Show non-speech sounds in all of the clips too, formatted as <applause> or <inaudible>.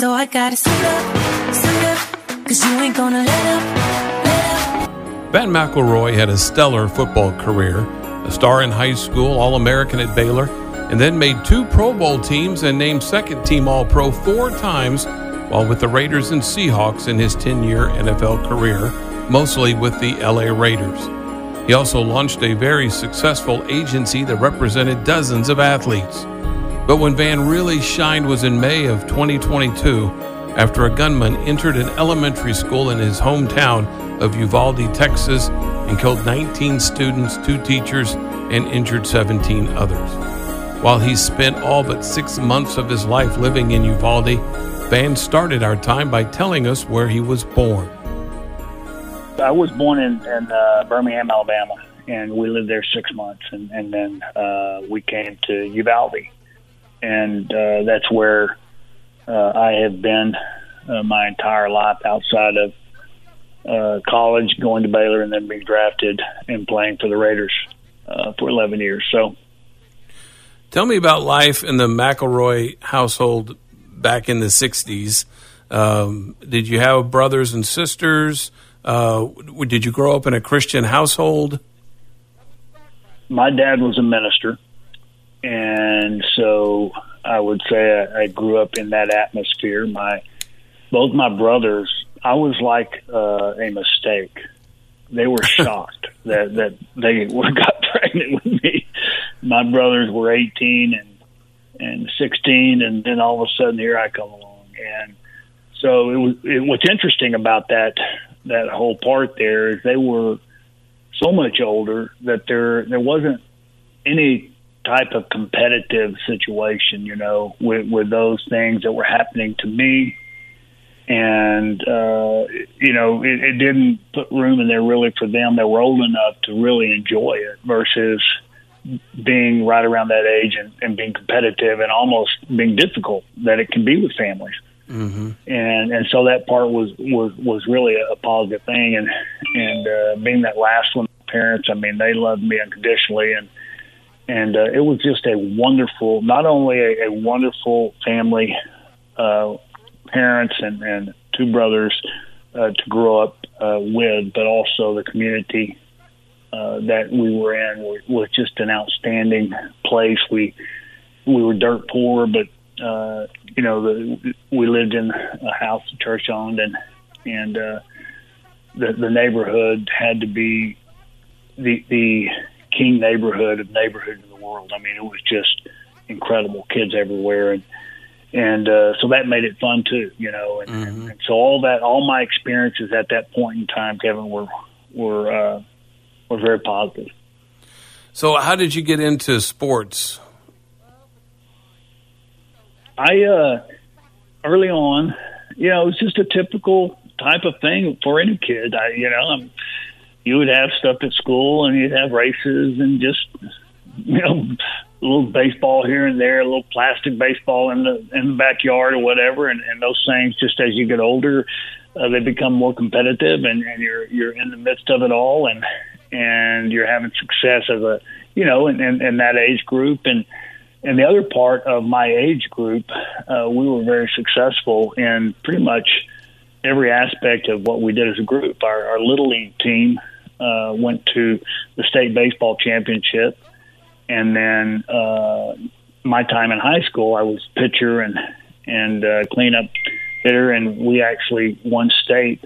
So I gotta suit up, suit up, cause you ain't gonna let up, let up. Vann McElroy had a stellar football career, a star in high school, All American at Baylor, and then made two Pro Bowl teams and named second team All Pro four times while with the Raiders and Seahawks in his 10 year NFL career, mostly with the LA Raiders. He also launched a very successful agency that represented dozens of athletes. But when Vann really shined was in May of 2022 after a gunman entered an elementary school in his hometown of Uvalde, Texas, and killed 19 students, two teachers, and injured 17 others. While he spent all but six months of his life living in Uvalde, Vann started our time by telling us where he was born. I was born in, in uh, Birmingham, Alabama, and we lived there six months, and, and then uh, we came to Uvalde, and uh, that's where uh, I have been uh, my entire life outside of uh, college, going to Baylor, and then being drafted and playing for the Raiders uh, for 11 years. So, tell me about life in the McElroy household back in the 60s. Um, did you have brothers and sisters? Uh, did you grow up in a Christian household? My dad was a minister, and so I would say I, I grew up in that atmosphere. My both my brothers, I was like uh, a mistake. They were <laughs> shocked that that they <laughs> were, got pregnant with me. My brothers were 18 and and 16, and then all of a sudden here I come along, and so it was. It, what's interesting about that that whole part there is they were so much older that there there wasn't any type of competitive situation, you know, with with those things that were happening to me. And uh, you know, it, it didn't put room in there really for them. They were old enough to really enjoy it versus being right around that age and, and being competitive and almost being difficult that it can be with families. Mm-hmm. And and so that part was was was really a, positive thing. And and uh, being that last one, parents, I mean, they loved me unconditionally, and and uh, it was just a wonderful, not only a, a wonderful family, uh, parents and and two brothers uh, to grow up uh, with, but also the community uh, that we were in was just an outstanding place. We we were dirt poor, but uh, you know the, we lived in a house the church owned, and and uh, the the neighborhood had to be the the king neighborhood of neighborhood in the world. I mean, it was just incredible, kids everywhere, and and uh, so that made it fun too, you know. And, mm-hmm. and so all that, all my experiences at that point in time, Kevin, were were uh, were very positive. So, how did you get into sports? I uh, early on, you know, it was just a typical type of thing for any kid. I, you know, I'm, you would have stuff at school, and you'd have races, and just you know, a little baseball here and there, a little plastic baseball in the in the backyard or whatever, and, and those things. Just as you get older, uh, they become more competitive, and, and you're you're in the midst of it all, and and you're having success as a you know in, in, in that age group. And and the other part of my age group uh, we were very successful in pretty much every aspect of what we did as a group. Our, our little league team uh, went to the state baseball championship and then uh, my time in high school I was pitcher and and uh, cleanup hitter and we actually won state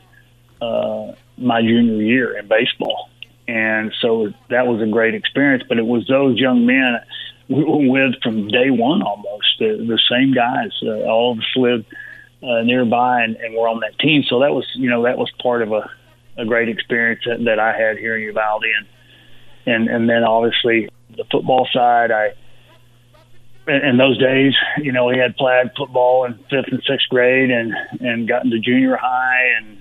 uh, my junior year in baseball and so that was a great experience. But it was those young men we were with from day one almost, the, the same guys. Uh, all of us lived uh, nearby and, and were on that team. So that was, you know, that was part of a, a great experience that, I had here in Uvalde. And, and, and then obviously the football side, I, in those days, you know, we had flag football in fifth and sixth grade and, and got into junior high and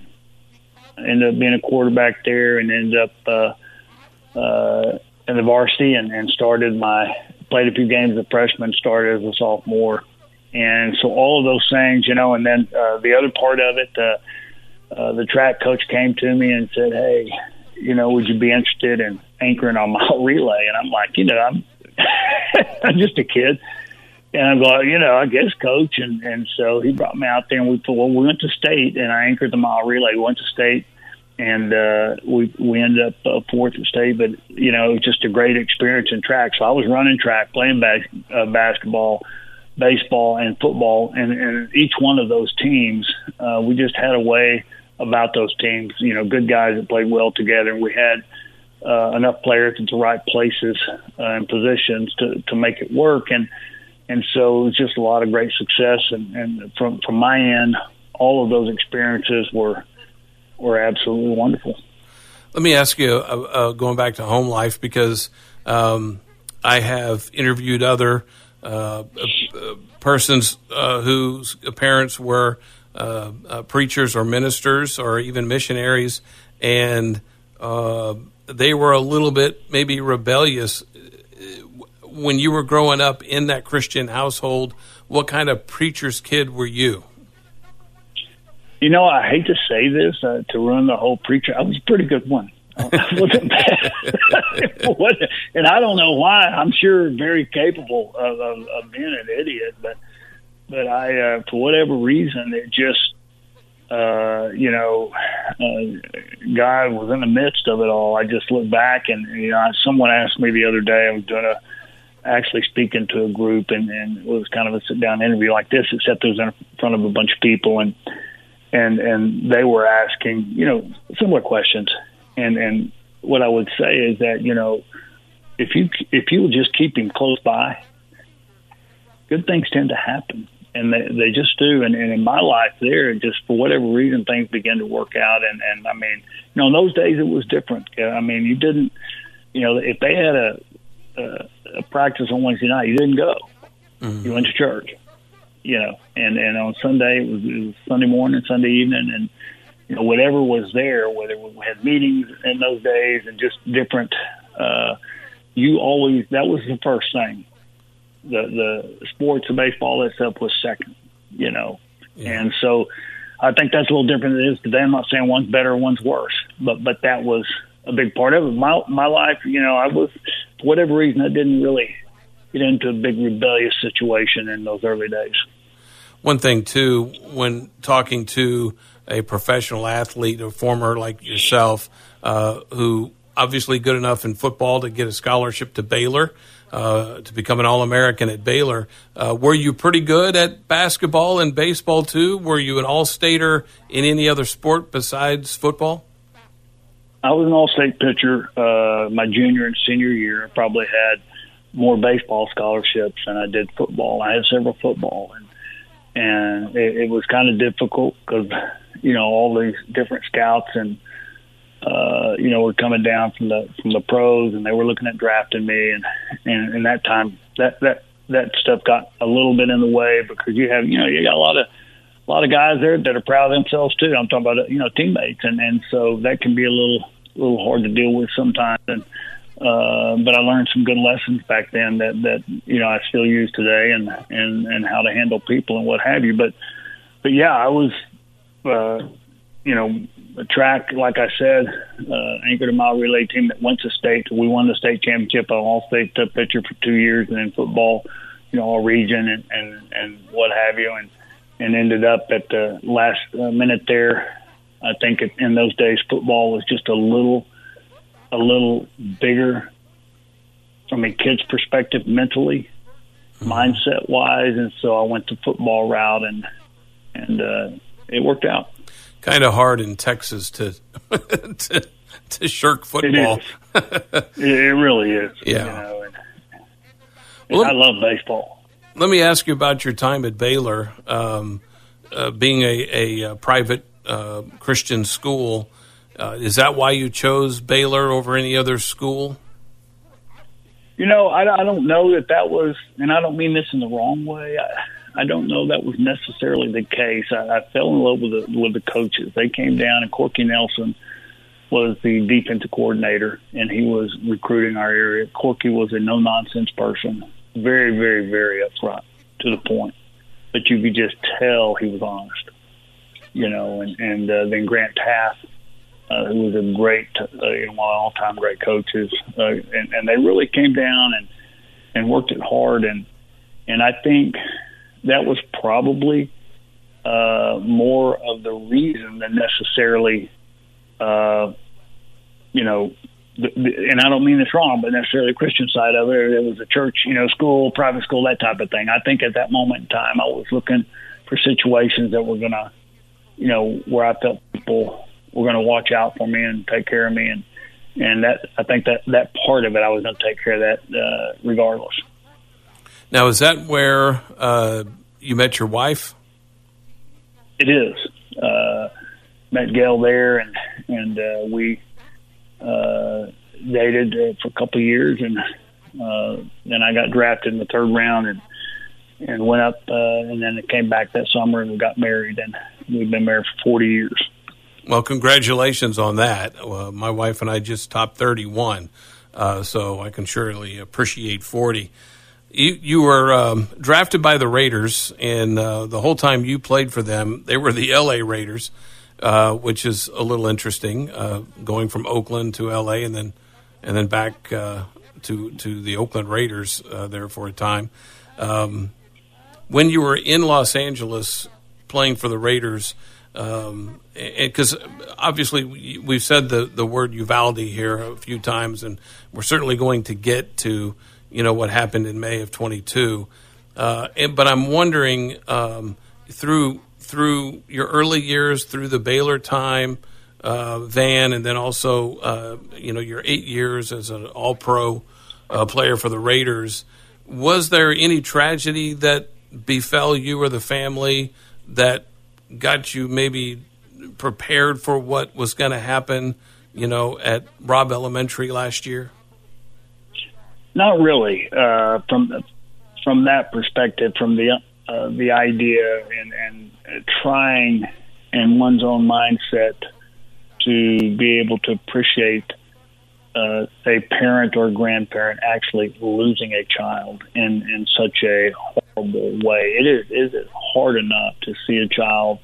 ended up being a quarterback there and ended up uh, uh, in the varsity and, and started my played a few games as a freshman, started as a sophomore, and so all of those things, you know. And then uh, the other part of it, uh, uh, the track coach came to me and said, "Hey, you know, would you be interested in anchoring on mile <laughs> relay?" And I'm like, you know, I'm <laughs> I'm just a kid. and I'm going, you know, I guess coach, and and so he brought me out there, and we well, we went to state, and I anchored the mile relay. We went to state, and uh, we we ended up uh, fourth at state. But you know, it was just a great experience in track. So I was running track, playing bas- uh, basketball, baseball, and football, and, and each one of those teams, uh, we just had a way about those teams. You know, good guys that played well together, and we had uh, enough players at the right places uh, and positions to to make it work. And and so it was just a lot of great success. And, and from from my end, all of those experiences were were absolutely wonderful. Let me ask you, uh, uh, going back to home life, because um, I have interviewed other uh, uh persons whose parents were uh, preachers or ministers or even missionaries, and they were a little bit maybe rebellious when you were growing up in that Christian household, what kind of preacher's kid were you? You know, I hate to say this uh, to ruin the whole preacher. I was a pretty good one. <laughs> <laughs> And I don't know why. I'm sure very capable of, of, of being an idiot, but but I, uh, for whatever reason, it just uh, you know, uh, God was in the midst of it all. I just look back and, you know, someone asked me the other day, I was doing a, actually speaking to a group, and, and it was kind of a sit down interview like this, except it was in front of a bunch of people, and and and they were asking, you know, similar questions, and and what I would say is that you know, if you if you would just keep him close by, good things tend to happen. And they, they just do, and, and in my life, there just for whatever reason, things began to work out. And and I mean, you know, in those days it was different. I mean, you didn't, you know, if they had a uh, a practice on Wednesday night, you didn't go. Mm-hmm. You went to church, you know, and and on Sunday it was, it was Sunday morning, Sunday evening, and you know whatever was there, whether we had meetings in those days and just different. Uh, you always that was the first thing. The the sports, the baseball, that stuff was second, you know, yeah. and so I think that's a little different than it is today. I'm not saying one's better, one's worse, but but that was a big part of it. My my life, you know, I was for whatever reason I didn't really get into a big rebellious situation in those early days. One thing too, when talking to a professional athlete, a former like yourself, uh, who obviously good enough in football to get a scholarship to Baylor, uh, to become an All American at Baylor. Uh, were you pretty good at basketball and baseball too? Were you an All Stater in any other sport besides football? I was an all-state pitcher uh, my junior and senior year. I probably had more baseball scholarships than I did football. I had several football, and and it, it was kind of difficult because you know all these different scouts and uh, you know were coming down from the from the pros, and they were looking at drafting me, and and in that time that that that stuff got a little bit in the way because you have you know you got a lot of a lot of guys there that are proud of themselves too. I'm talking about you know teammates, and and so that can be a little little hard to deal with sometimes. And uh, but I learned some good lessons back then that that you know I still use today, and and and how to handle people and what have you. But but yeah, I was uh, you know a track like I said, uh, anchored a mile relay team that went to state. We won the state championship, all state pitcher for two years, and then football, you know, all region and and and what have you, and and ended up at the last uh, minute there. I think in those days football was just a little, a little bigger from a kid's perspective mentally, mindset wise, and so I went the football route and and uh, it worked out. Kind of hard in Texas to <laughs> to, to shirk football. <laughs> It, it really is. Yeah. You know, and, and well, I love baseball let me ask you about your time at Baylor, um, uh, being a, a, a private uh, Christian school. Uh, is that why you chose Baylor over any other school? You know, I, I don't know that that was, and I don't mean this in the wrong way. I, I don't know that was necessarily the case. I, I fell in love with the with the coaches. They came down, and Corky Nelson was the defensive coordinator, and he was recruiting our area. Corky was a no nonsense person very, very, very upfront to the point. But you could just tell he was honest, you know. And and uh, then Grant Teaff, uh, who was a great, uh, you know, one of all-time great coaches, uh, and, and they really came down and and worked it hard and and I think that was probably uh, more of the reason than necessarily, uh, you know, the, the, and I don't mean this wrong, but necessarily the Christian side of it. It was a church, you know, school, private school, that type of thing. I think at that moment in time, I was looking for situations that were going to, you know, where I felt people were going to watch out for me and take care of me, and and that I think that that part of it, I was going to take care of that uh, regardless. Now, is that where uh, you met your wife? It is. Uh, met Gail there, and and uh, we uh, dated uh, for a couple of years, and uh, then I got drafted in the third round, and and went up, uh, and then it came back that summer, and we got married, and we've been married for forty years. Well, congratulations on that. Uh, my wife and I just topped 31, uh, so I can surely appreciate 40. You, you were um, drafted by the Raiders, and uh, the whole time you played for them, they were the LA Raiders, uh, which is a little interesting, uh, going from Oakland to LA and then and then back uh, to to the Oakland Raiders there for a time. Um, when you were in Los Angeles playing for the Raiders, because um, obviously we've said the, the word Uvalde here a few times, and we're certainly going to get to you know what happened in May of 22. Uh, and, but I'm wondering um, through through your early years, through the Baylor time, uh, Vann, and then also uh, you know your eight years as an All Pro uh, player for the Raiders. Was there any tragedy that befell you or the family that got you maybe prepared for what was going to happen, you know, at Robb Elementary last year? Not really. Uh, from from that perspective, from the uh, the idea and, and trying in one's own mindset to be able to appreciate uh, a parent or grandparent actually losing a child in, in such a horrible way. It is, it is hard enough to see a child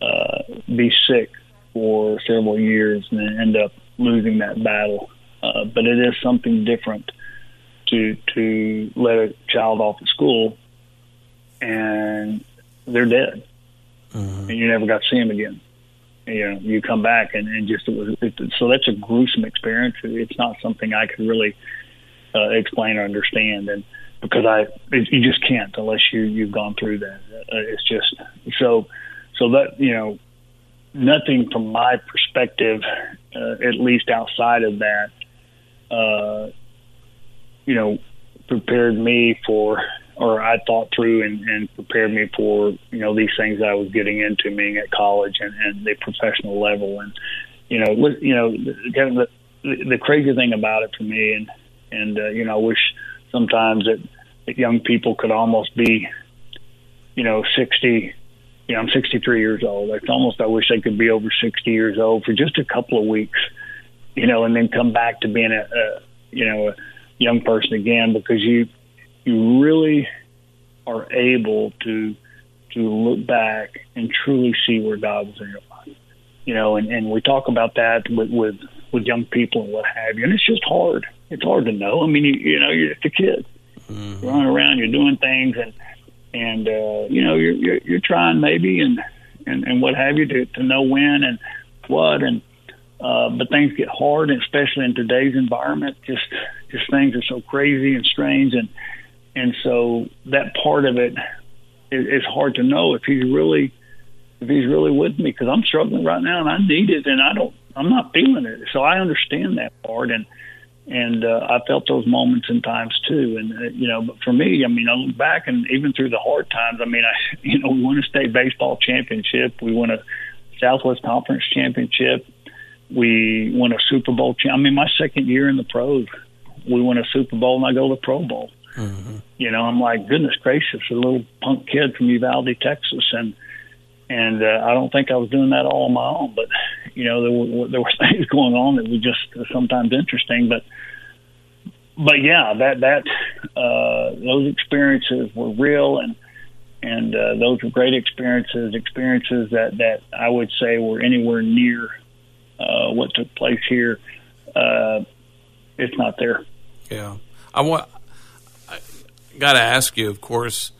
uh, be sick for several years and then end up losing that battle. Uh, but it is something different to to let a child off of school and they're dead, mm-hmm. and you never got to see them again. You know, you come back and, and just it was it, so that's a gruesome experience. It's not something I could really uh, explain or understand, and because I it, you just can't unless you you've gone through that. Uh, it's just so so that you know nothing from my perspective, uh, at least outside of that, uh, you know, prepared me for, or I thought through and, and prepared me for, you know, these things I was getting into, being at college and, and the professional level, and you know, you know, kind of the, the crazy thing about it for me, and and uh, you know, I wish sometimes that, that young people could almost be, you know, sixty you know, I'm 63 years old. It's almost I wish I could be over 60 years old for just a couple of weeks, you know, and then come back to being a, a you know a young person again because you you really are able to to look back and truly see where God was in your life, you know, and and we talk about that with with with young people and what have you, and it's just hard. It's hard to know. I mean, you you know, you're just a kid, mm-hmm. running around, you're doing things and and uh, you know you're, you're you're trying maybe and and and what have you to to know when and what and uh, but things get hard, and especially in today's environment. Just just things are so crazy and strange, and and so that part of it is, is hard to know if he's really if he's really with me because I'm struggling right now and I need it and I don't I'm not feeling it. So I understand that part and and uh, I felt those moments and times too. And uh, you know, but for me, I mean, I look back and even through the hard times, I mean, I <laughs> you know, we won a state baseball championship, we won a Southwest Conference championship, we won a Super Bowl. Cha- I mean, my second year in the pros, we won a Super Bowl and I go to the Pro Bowl. Mm-hmm. You know, I'm like, goodness gracious, a little punk kid from Uvalde, Texas, and and uh, I don't think I was doing that all on my own, but you know there were there were <laughs> things going on that were just sometimes interesting, but but yeah, that that uh, those experiences were real and and uh, those were great experiences, experiences that that I would say were anywhere near uh, what took place here. Uh, it's not there. Yeah, I want I got to ask you, of course,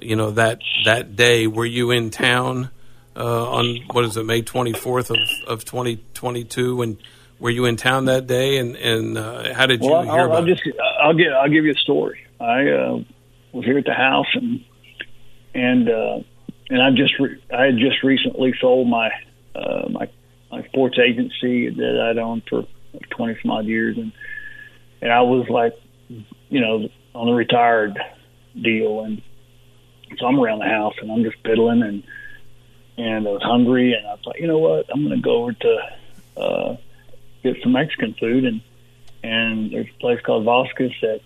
you know that that day. Were you in town uh, on what is it, May twenty fourth of of twenty twenty two? And were you in town that day? And and uh, how did you well, hear I'll, about I'll it? just I'll get I'll give you a story. I uh, was here at the house and and uh, and I just re- I had just recently sold my uh, my my sports agency that I'd owned for like twenty some odd years and and I was like you know on the retired deal. And so I'm around the house and I'm just piddling and and I was hungry and I thought you know what? I'm going to go over to uh, get some Mexican food. And and there's a place called Vasquez that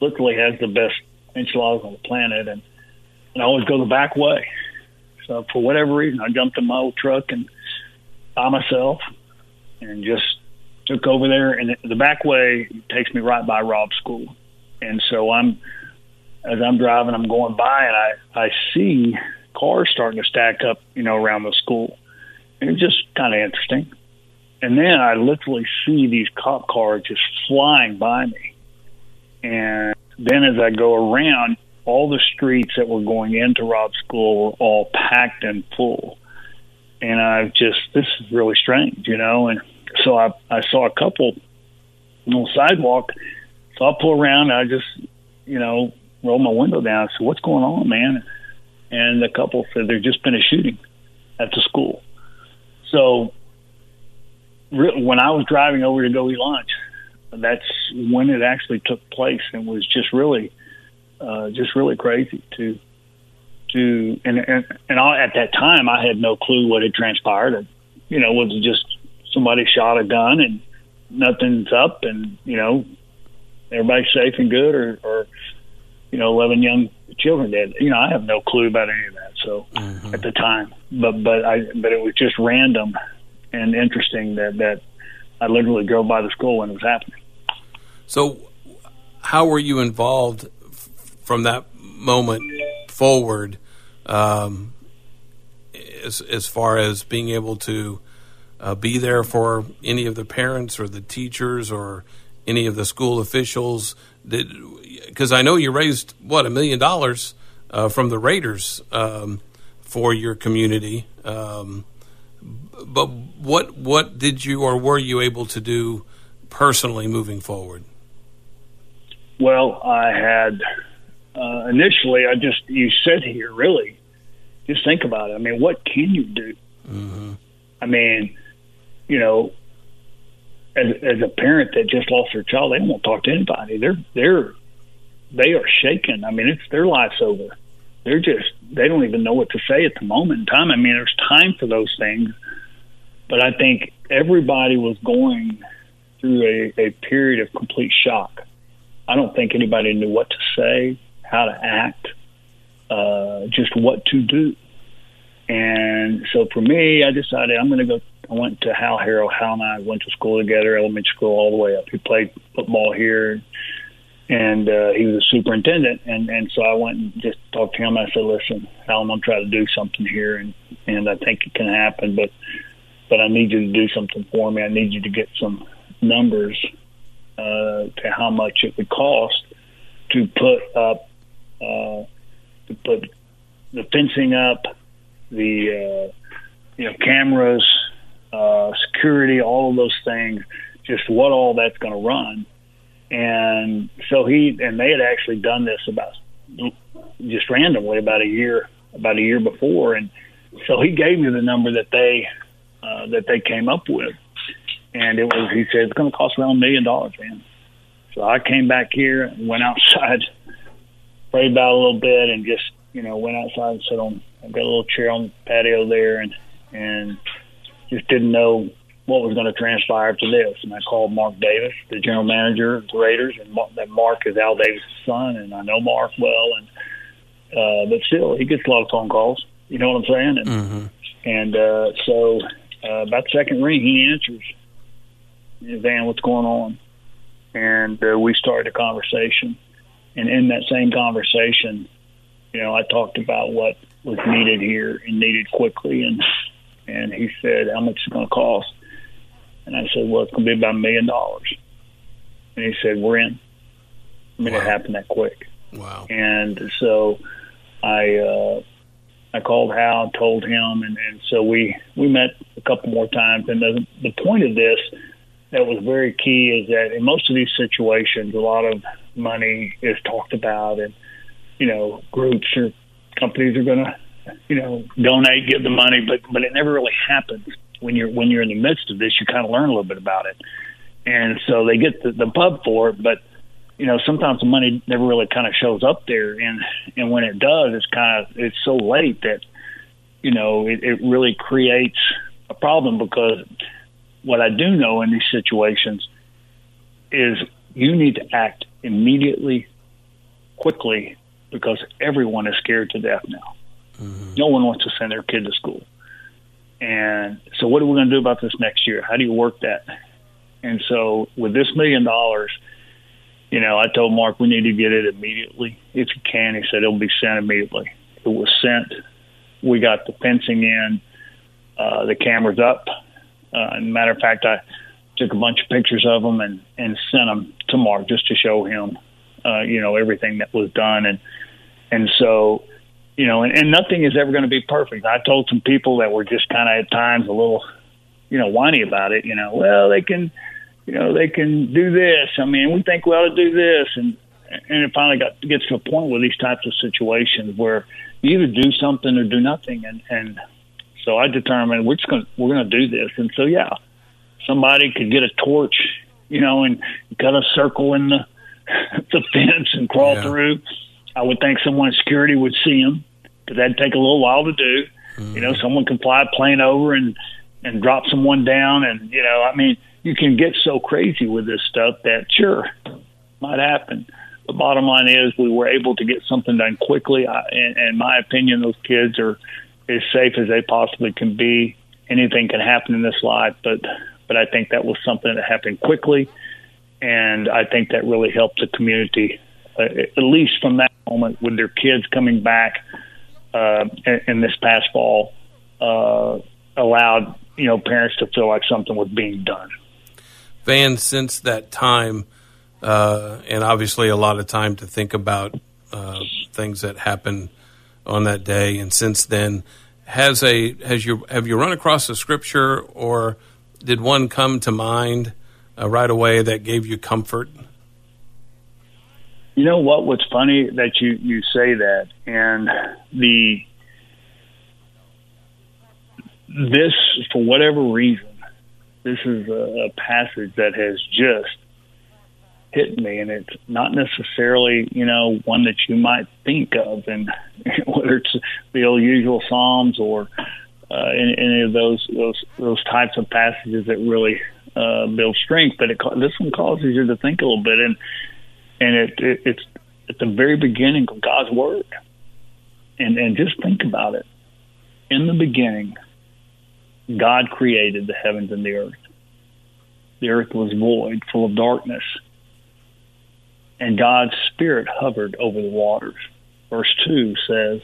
literally has the best enchiladas on the planet. And and I always go the back way. So for whatever reason I jumped in my old truck and by myself and just took over there and the back way takes me right by Robb's school. And so I'm as I'm driving I'm going by and I I see cars starting to stack up, you know, around the school. And it's just kind of interesting. And then I literally see these cop cars just flying by me. And then as I go around, all the streets that were going into Robb's school were all packed and full. And I just, this is really strange, you know? And so I, I saw a couple on the sidewalk. So I pull around and I just, you know, roll my window down. I said, what's going on, man? And the couple said there's just been a shooting at the school. So when I was driving over to go eat lunch, that's when it actually took place, and was just really, uh, just really crazy to, to, and and and I, at that time I had no clue what had transpired. And, you know, was it just somebody shot a gun and nothing's up, and you know, everybody's safe and good, or, or you know, eleven young children dead. You know, I have no clue about any of that. So at the time, but but I but it was just random and interesting that that I literally drove by the school when it was happening. So, how were you involved f- from that moment forward, um, as as far as being able to uh, be there for any of the parents or the teachers or any of the school officials? Because I know you raised what a million dollars uh, from the Raiders um, for your community. Um, but what what did you or were you able to do personally moving forward? Well, I had uh, initially. I just you sit here really, just think about it. I mean, what can you do? Mm-hmm. I mean, you know, as as a parent that just lost their child, they won't talk to anybody. They're they're they are shaken. I mean, it's their life's over. They're just they don't even know what to say at the moment in time. I mean, there's time for those things, but I think everybody was going through a, a period of complete shock. I don't think anybody knew what to say, how to act, uh, just what to do. And so for me, I decided I'm going to go. I went to Hal Harrell. Hal and I went to school together, elementary school all the way up. He played football here, and uh, he was a superintendent. And and so I went and just talked to him. I said, "Listen, Hal, I'm to try to do something here, and and I think it can happen, but but I need you to do something for me. I need you to get some numbers uh, to how much it would cost to put up uh, to put the fencing up, the uh, you know cameras, uh, security, all of those things. Just what all that's going to run, and so he and they had actually done this about just randomly about a year about a year before, and so he gave me the number that they uh, that they came up with, and it was he said it's going to cost around a million dollars, man. So I came back here and went outside, <laughs> prayed about a little bit, and just you know went outside and sat on. I've got a little chair on the patio there, and and just didn't know what was going to transpire after this. And I called Mark Davis, the general manager of the Raiders, and Mark, that Mark is Al Davis' son, and I know Mark well, and uh, but still he gets a lot of phone calls. You know what I'm saying? And Mm-hmm. and uh, so uh, about the second ring, he answers, Vann, what's going on? And uh, we started a conversation. And in that same conversation, you know, I talked about what was needed here and needed quickly. And and he said, how much is it going to cost? And I said, well, it's going to be about a million dollars. And he said, we're in. I mean, it happened that quick. Wow. And so I uh, I called Hal, told him, and, and so we we met a couple more times. And the the point of this that was very key is that in most of these situations, a lot of money is talked about, and you know, groups or companies are going to you know donate, give the money, but but it never really happens when you're when you're in the midst of this. You kind of learn a little bit about it, and so they get the, the pub for it, but you know, sometimes the money never really kind of shows up there, and and when it does, it's kind of it's so late that you know it, it really creates a problem because what I do know in these situations is you need to act immediately, quickly, because everyone is scared to death now. Mm-hmm. No one wants to send their kid to school. And so, what are we going to do about this next year? How do you work that? And so, with this million dollars, you know, I told Mark we need to get it immediately if you can. He said it'll be sent immediately. It was sent. We got the fencing in, uh, the cameras up. Uh, matter of fact, I took a bunch of pictures of them and and sent them to Mark just to show him, uh, you know, everything that was done and and so, you know, and, and nothing is ever going to be perfect. I told some people that were just kind of at times a little, you know, whiny about it. You know, well they can you know, they can do this. I mean, we think we ought to do this, and and it finally got gets to a point with these types of situations where you either do something or do nothing, and and so I determined we're just going we're going to do this, and so yeah, somebody could get a torch, you know, and cut a circle in the <laughs> the fence and crawl yeah. through. I would think someone in security would see them because that'd take a little while to do. Mm-hmm. You know, someone can fly a plane over and and drop someone down, and you know, I mean you can get so crazy with this stuff that sure might happen. The bottom line is we were able to get something done quickly. I, in, in my opinion, those kids are as safe as they possibly can be. Anything can happen in this life, but but I think that was something that happened quickly, and I think that really helped the community, uh, at least from that moment with their kids coming back uh, in, this past fall, uh, allowed you know parents to feel like something was being done fans since that time, uh, and obviously a lot of time to think about uh, things that happened on that day. And since then, has a has you have you run across a scripture or did one come to mind uh, right away that gave you comfort? You know what? What's funny that you you say that, and the this for whatever reason this is a, a passage that has just hit me, and it's not necessarily you know one that you might think of, and <laughs> whether it's the old usual Psalms or uh, any, any of those those those types of passages that really uh, build strength. But it, this one causes you to think a little bit, and and it, it it's at the very beginning of God's word, and and just think about it. In the beginning, God created the heavens and the earth. The earth was void, full of darkness, and God's Spirit hovered over the waters. Verse 2 says,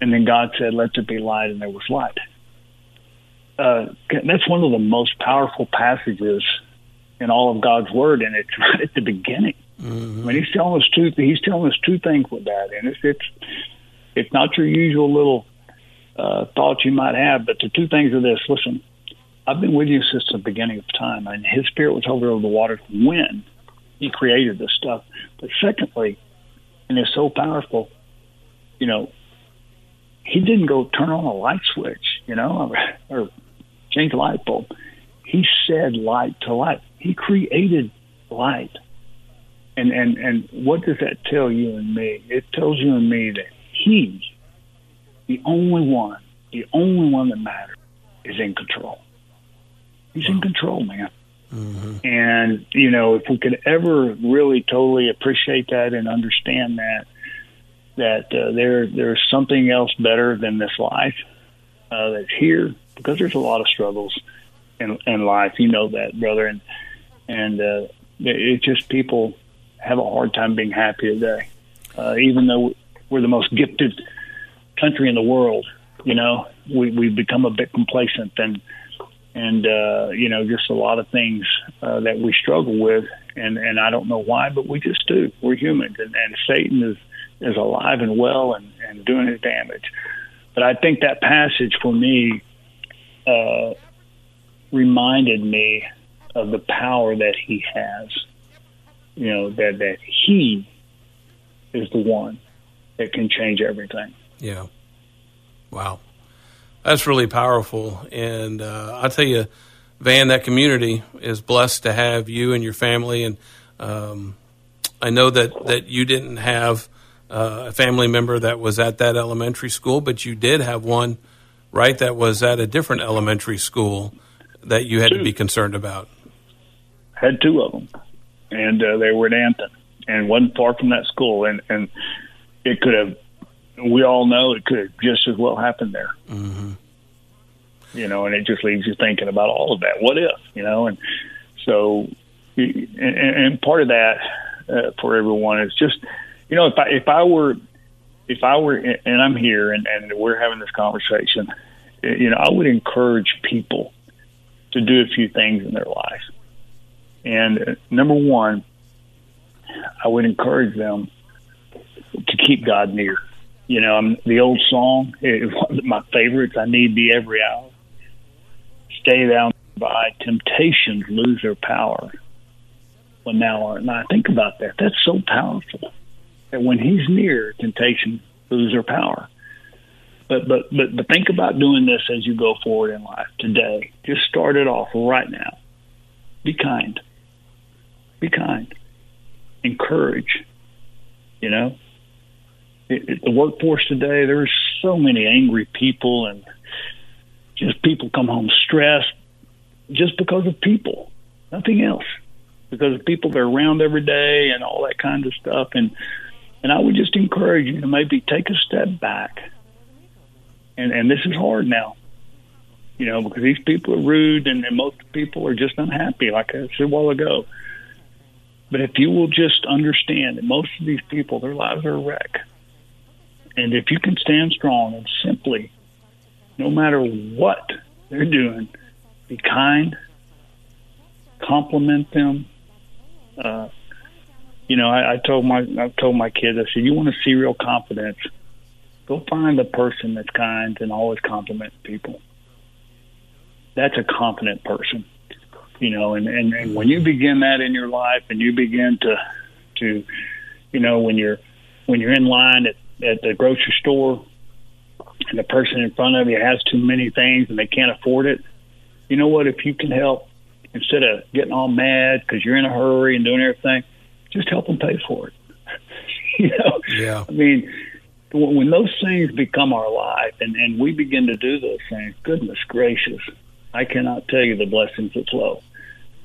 And then God said, Let there be light, and there was light. Uh, that's one of the most powerful passages in all of God's Word, and it's <laughs> right at the beginning. Mm-hmm. I mean, He's telling us two. He's telling us two things with that, and it's it's it's not your usual little uh, thoughts you might have. But the two things are this: listen, I've been with you since the beginning of time, and His Spirit was over the waters when He created this stuff. But secondly, and it's so powerful, you know, He didn't go turn on a light switch, you know, or, <laughs> or change a light bulb. He said light to light. He created light. And, and and what does that tell you and me? It tells you and me that He the only one, the only one that matters is in control. He's in control, man. Mm-hmm. And, you know, if we could ever really totally appreciate that and understand that, that uh, there there's something else better than this life uh, that's here, because there's a lot of struggles in, in life. You know that, brother. And, and uh, it's just people have a hard time being happy today. Uh, even though we're the most gifted country in the world. You know, we we've become a bit complacent and and uh, you know just a lot of things uh, that we struggle with, and and I don't know why, but we just do. We're humans, and, and Satan is is alive and well and, and doing his damage. But I think that passage for me uh, reminded me of the power that he has. You know that that he is the one that can change everything. Yeah. Wow. That's really powerful. And uh, I'll tell you, Vann, that community is blessed to have you and your family. And um, I know that, that you didn't have uh, a family member that was at that elementary school, but you did have one, right, that was at a different elementary school that you had Two. to be concerned about. Had two of them, and uh, they were at Anthon, and wasn't far from that school, and and it could have. We all know it could have just as well happened there. Mm-hmm. You know, and it just leaves you thinking about all of that. What if? You know, and so, and, and part of that uh, for everyone is just, you know, if I if I were if I were and I'm here and, and we're having this conversation, you know, I would encourage people to do a few things in their life. And uh, number one, I would encourage them to keep God near. You know, I'm, the old song <laughs> is one of my favorites. I need thee every hour. Stay thou by temptations lose their power when thou art not. Think about that. That's so powerful. That when He's near, temptation lose their power. But but but but think about doing this as you go forward in life today. Just start it off right now. Be kind. Be kind. Encourage. You know, it, it, the workforce today. There's so many angry people, and just people come home stressed just because of people, nothing else. Because of people they're around every day and all that kind of stuff. And and I would just encourage you to maybe take a step back. And and this is hard now, you know, because these people are rude and, and most people are just unhappy, like I said a while ago. But if you will just understand that most of these people, their lives are a wreck. And if you can stand strong and simply, no matter what they're doing, be kind, compliment them. Uh, you know, I, I told my I told my kids, I said, you want to see real confidence, go find a person that's kind and always compliment people. That's a confident person you know and, and and when you begin that in your life and you begin to to you know when you're when you're in line at at the grocery store and the person in front of you has too many things and they can't afford it you know what if you can help instead of getting all mad because you're in a hurry and doing everything just help them pay for it <laughs> you know Yeah. i mean when those things become our life and and we begin to do those things goodness gracious i cannot tell you the blessings that flow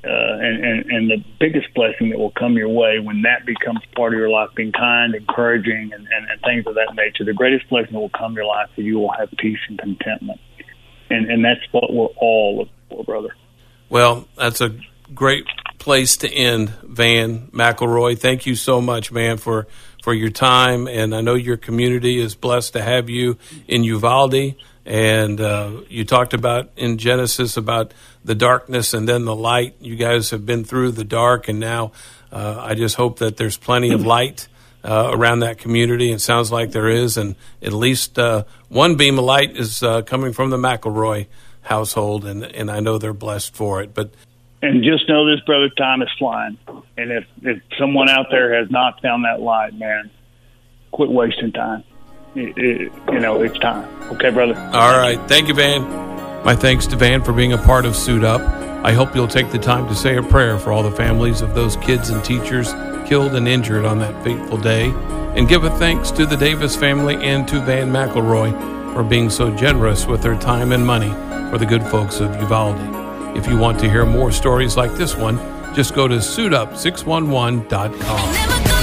uh, and, and, and the biggest blessing that will come your way when that becomes part of your life, being kind, encouraging, and, and, and things of that nature, the greatest blessing that will come your life is you will have peace and contentment. And, and that's what we're all looking for, brother. Well, that's a great place to end, Vann McElroy. Thank you so much, man, for, for your time. And I know your community is blessed to have you in Uvalde. And uh, you talked about in Genesis about the darkness and then the light. You guys have been through the dark, and now uh, I just hope that there's plenty of light uh, around that community. It sounds like there is, and at least uh, one beam of light is uh, coming from the McElroy household, and, and I know they're blessed for it. But And just know this, brother, time is flying. And if, if someone out there has not found that light, man, quit wasting time. It, it, you know, it's time. Okay, brother? All right. Thank you, Vann. My thanks to Vann for being a part of Suit Up. I hope you'll take the time to say a prayer for all the families of those kids and teachers killed and injured on that fateful day, and give a thanks to the Davis family and to Vann McElroy for being so generous with their time and money for the good folks of Uvalde. If you want to hear more stories like this one, just go to suitup611.com.